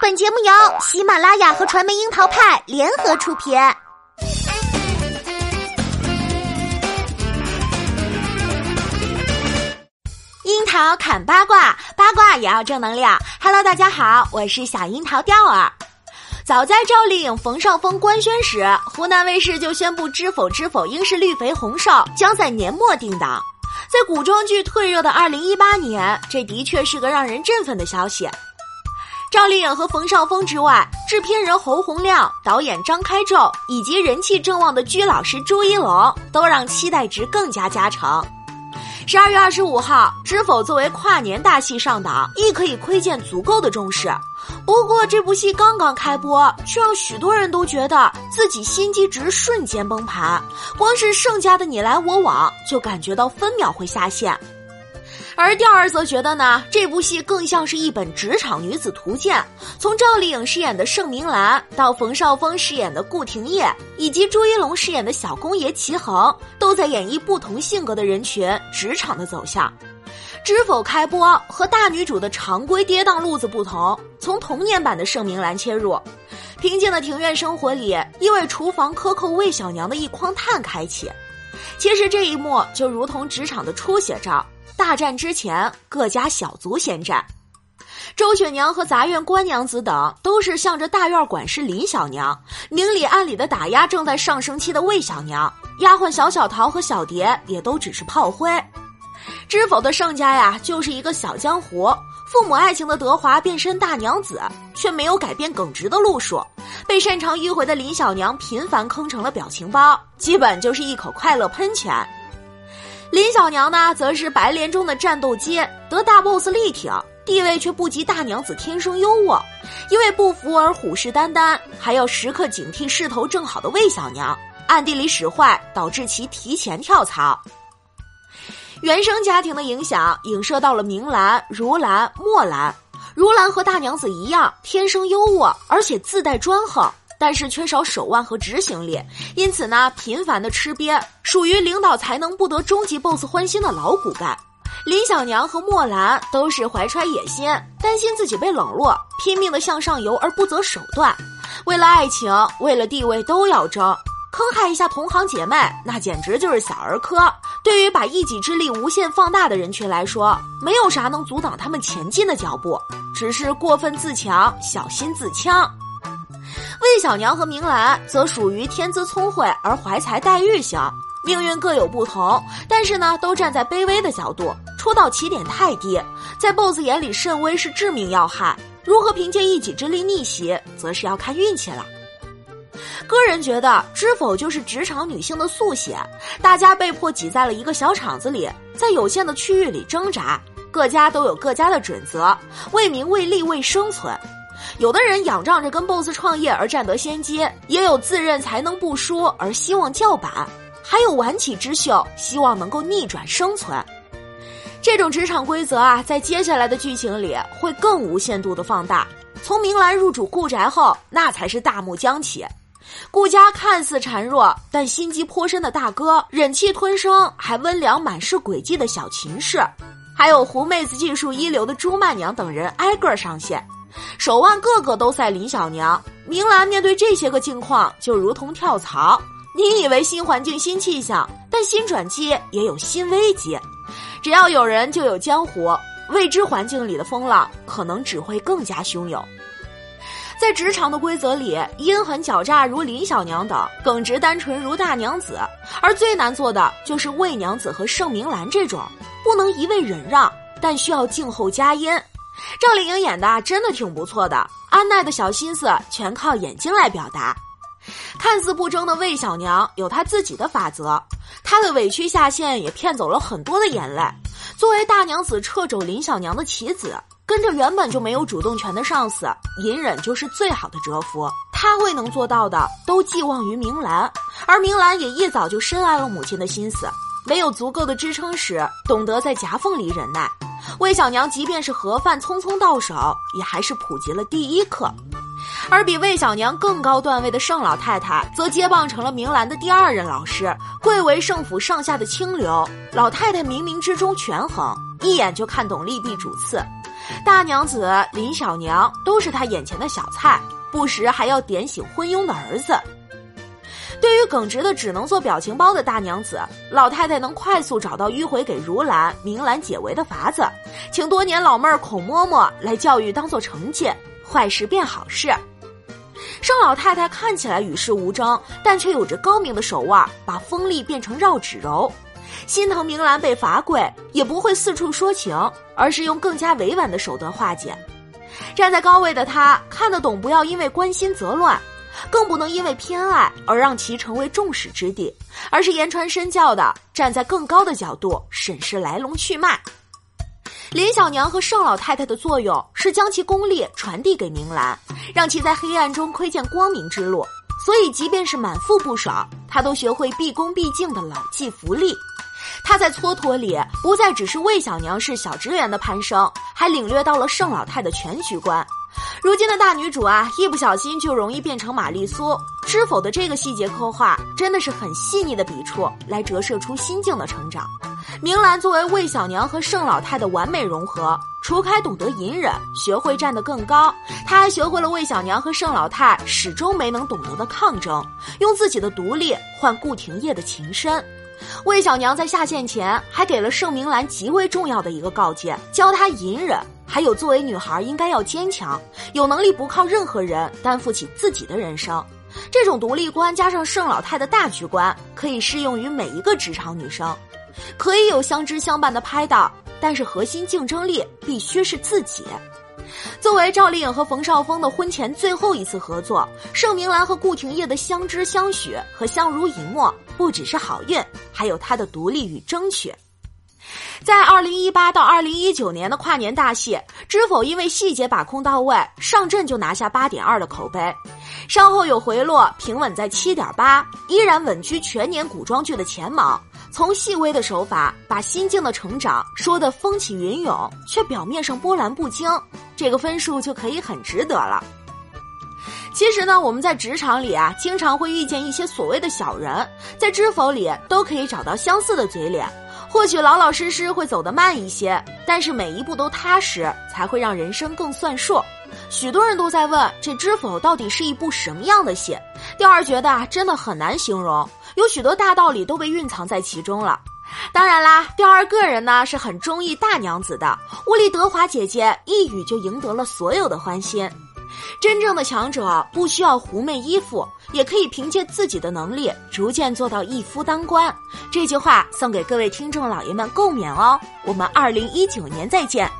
本节目由喜马拉雅和传媒樱桃派联合出品。樱桃砍八卦，八卦也要正能量。Hello，大家好，我是小樱桃钓儿。早在赵丽颖、冯绍峰官宣时，湖南卫视就宣布《知否知否，应是绿肥红瘦》将在年末定档。在古装剧退热的二零一八年，这的确是个让人振奋的消息。赵丽颖和冯绍峰之外，制片人侯洪亮、导演张开宙以及人气正旺的鞠老师朱一龙，都让期待值更加加成。十二月二十五号，《知否》作为跨年大戏上档，亦可以窥见足够的重视。不过，这部戏刚刚开播，却让许多人都觉得自己心机值瞬间崩盘，光是盛家的你来我往，就感觉到分秒会下线。而调儿则觉得呢，这部戏更像是一本职场女子图鉴。从赵丽颖饰演的盛明兰，到冯绍峰饰演的顾廷烨，以及朱一龙饰演的小公爷齐衡，都在演绎不同性格的人群职场的走向。知否开播和大女主的常规跌宕路子不同，从童年版的盛明兰切入，平静的庭院生活里，因为厨房克扣魏小娘的一筐炭开启。其实这一幕就如同职场的初写照。大战之前，各家小卒先战。周雪娘和杂院官娘子等都是向着大院管事林小娘，明里暗里的打压正在上升期的魏小娘。丫鬟小小桃和小蝶也都只是炮灰。知否的盛家呀，就是一个小江湖。父母爱情的德华变身大娘子，却没有改变耿直的路数。被擅长迂回的林小娘频繁坑成了表情包，基本就是一口快乐喷泉。林小娘呢，则是白莲中的战斗机，得大 boss 力挺，地位却不及大娘子天生优渥，因为不服而虎视眈眈，还要时刻警惕势头正好的魏小娘，暗地里使坏，导致其提前跳槽。原生家庭的影响影射到了明兰、如兰、墨兰。如兰和大娘子一样，天生优渥，而且自带专横。但是缺少手腕和执行力，因此呢，频繁的吃瘪，属于领导才能不得终极 BOSS 欢心的老骨干。林小娘和墨兰都是怀揣野心，担心自己被冷落，拼命的向上游而不择手段，为了爱情，为了地位都要争，坑害一下同行姐妹，那简直就是小儿科。对于把一己之力无限放大的人群来说，没有啥能阻挡他们前进的脚步，只是过分自强，小心自戕。魏小娘和明兰则属于天资聪慧而怀才待遇型，命运各有不同，但是呢，都站在卑微的角度，出道起点太低，在 BOSS 眼里甚微是致命要害。如何凭借一己之力逆袭，则是要看运气了。个人觉得，知否就是职场女性的速写，大家被迫挤在了一个小厂子里，在有限的区域里挣扎，各家都有各家的准则，为名为利为生存。有的人仰仗着跟 BOSS 创业而占得先机，也有自认才能不输而希望叫板，还有晚起之秀希望能够逆转生存。这种职场规则啊，在接下来的剧情里会更无限度的放大。从明兰入主顾宅后，那才是大幕将起。顾家看似孱弱，但心机颇深的大哥忍气吞声，还温良满是诡计的小秦氏，还有狐妹子技术一流的朱曼娘等人挨个上线。手腕个个都赛林小娘，明兰面对这些个境况，就如同跳槽。你以为新环境新气象，但新转机也有新危机。只要有人，就有江湖。未知环境里的风浪，可能只会更加汹涌。在职场的规则里，阴狠狡诈如林小娘等，耿直单纯如大娘子，而最难做的就是魏娘子和盛明兰这种，不能一味忍让，但需要静候佳音。赵丽颖演的真的挺不错的，安奈的小心思全靠眼睛来表达。看似不争的魏小娘有她自己的法则，她的委屈下线也骗走了很多的眼泪。作为大娘子掣肘林小娘的棋子，跟着原本就没有主动权的上司，隐忍就是最好的蛰伏。她未能做到的，都寄望于明兰，而明兰也一早就深谙了母亲的心思，没有足够的支撑时，懂得在夹缝里忍耐。魏小娘即便是盒饭匆匆到手，也还是普及了第一课。而比魏小娘更高段位的盛老太太，则接棒成了明兰的第二任老师，贵为盛府上下的清流。老太太冥冥之中权衡，一眼就看懂利弊主次。大娘子林小娘都是她眼前的小菜，不时还要点醒昏庸的儿子。对于耿直的只能做表情包的大娘子，老太太能快速找到迂回给如兰、明兰解围的法子，请多年老妹儿孔嬷嬷来教育当做惩戒，坏事变好事。盛老太太看起来与世无争，但却有着高明的手腕，把锋利变成绕指柔。心疼明兰被罚跪，也不会四处说情，而是用更加委婉的手段化解。站在高位的她看得懂，不要因为关心则乱，更不能因为偏爱而让其成为众矢之的，而是言传身教的站在更高的角度审视来龙去脉。林小娘和盛老太太的作用是将其功力传递给明兰，让其在黑暗中窥见光明之路。所以，即便是满腹不爽，她都学会毕恭毕敬的老骥伏枥。她在蹉跎里不再只是魏小娘是小职员的攀升，还领略到了盛老太的全局观。如今的大女主啊，一不小心就容易变成玛丽苏。知否的这个细节刻画，真的是很细腻的笔触，来折射出心境的成长。明兰作为魏小娘和盛老太的完美融合，除开懂得隐忍，学会站得更高，她还学会了魏小娘和盛老太始终没能懂得的抗争，用自己的独立换顾廷烨的情深。魏小娘在下线前还给了盛明兰极为重要的一个告诫，教她隐忍，还有作为女孩应该要坚强，有能力不靠任何人担负起自己的人生。这种独立观加上盛老太的大局观，可以适用于每一个职场女生。可以有相知相伴的拍档，但是核心竞争力必须是自己。作为赵丽颖和冯绍峰的婚前最后一次合作，盛明兰和顾廷烨的相知相许和相濡以沫，不只是好运，还有她的独立与争取。在二零一八到二零一九年的跨年大戏《知否》，因为细节把控到位，上阵就拿下八点二的口碑，稍后有回落，平稳在七点八，依然稳居全年古装剧的前茅。从细微的手法把心境的成长说得风起云涌，却表面上波澜不惊，这个分数就可以很值得了。其实呢，我们在职场里啊，经常会遇见一些所谓的小人，在《知否》里都可以找到相似的嘴脸。或许老老实实会走得慢一些，但是每一步都踏实，才会让人生更算数。许多人都在问，这《知否》到底是一部什么样的戏？调儿觉得啊，真的很难形容，有许多大道理都被蕴藏在其中了。当然啦，调儿个人呢是很中意大娘子的，乌丽德华姐姐一语就赢得了所有的欢心。真正的强者不需要狐媚依附，也可以凭借自己的能力逐渐做到一夫当关。这句话送给各位听众老爷们共勉哦。我们二零一九年再见。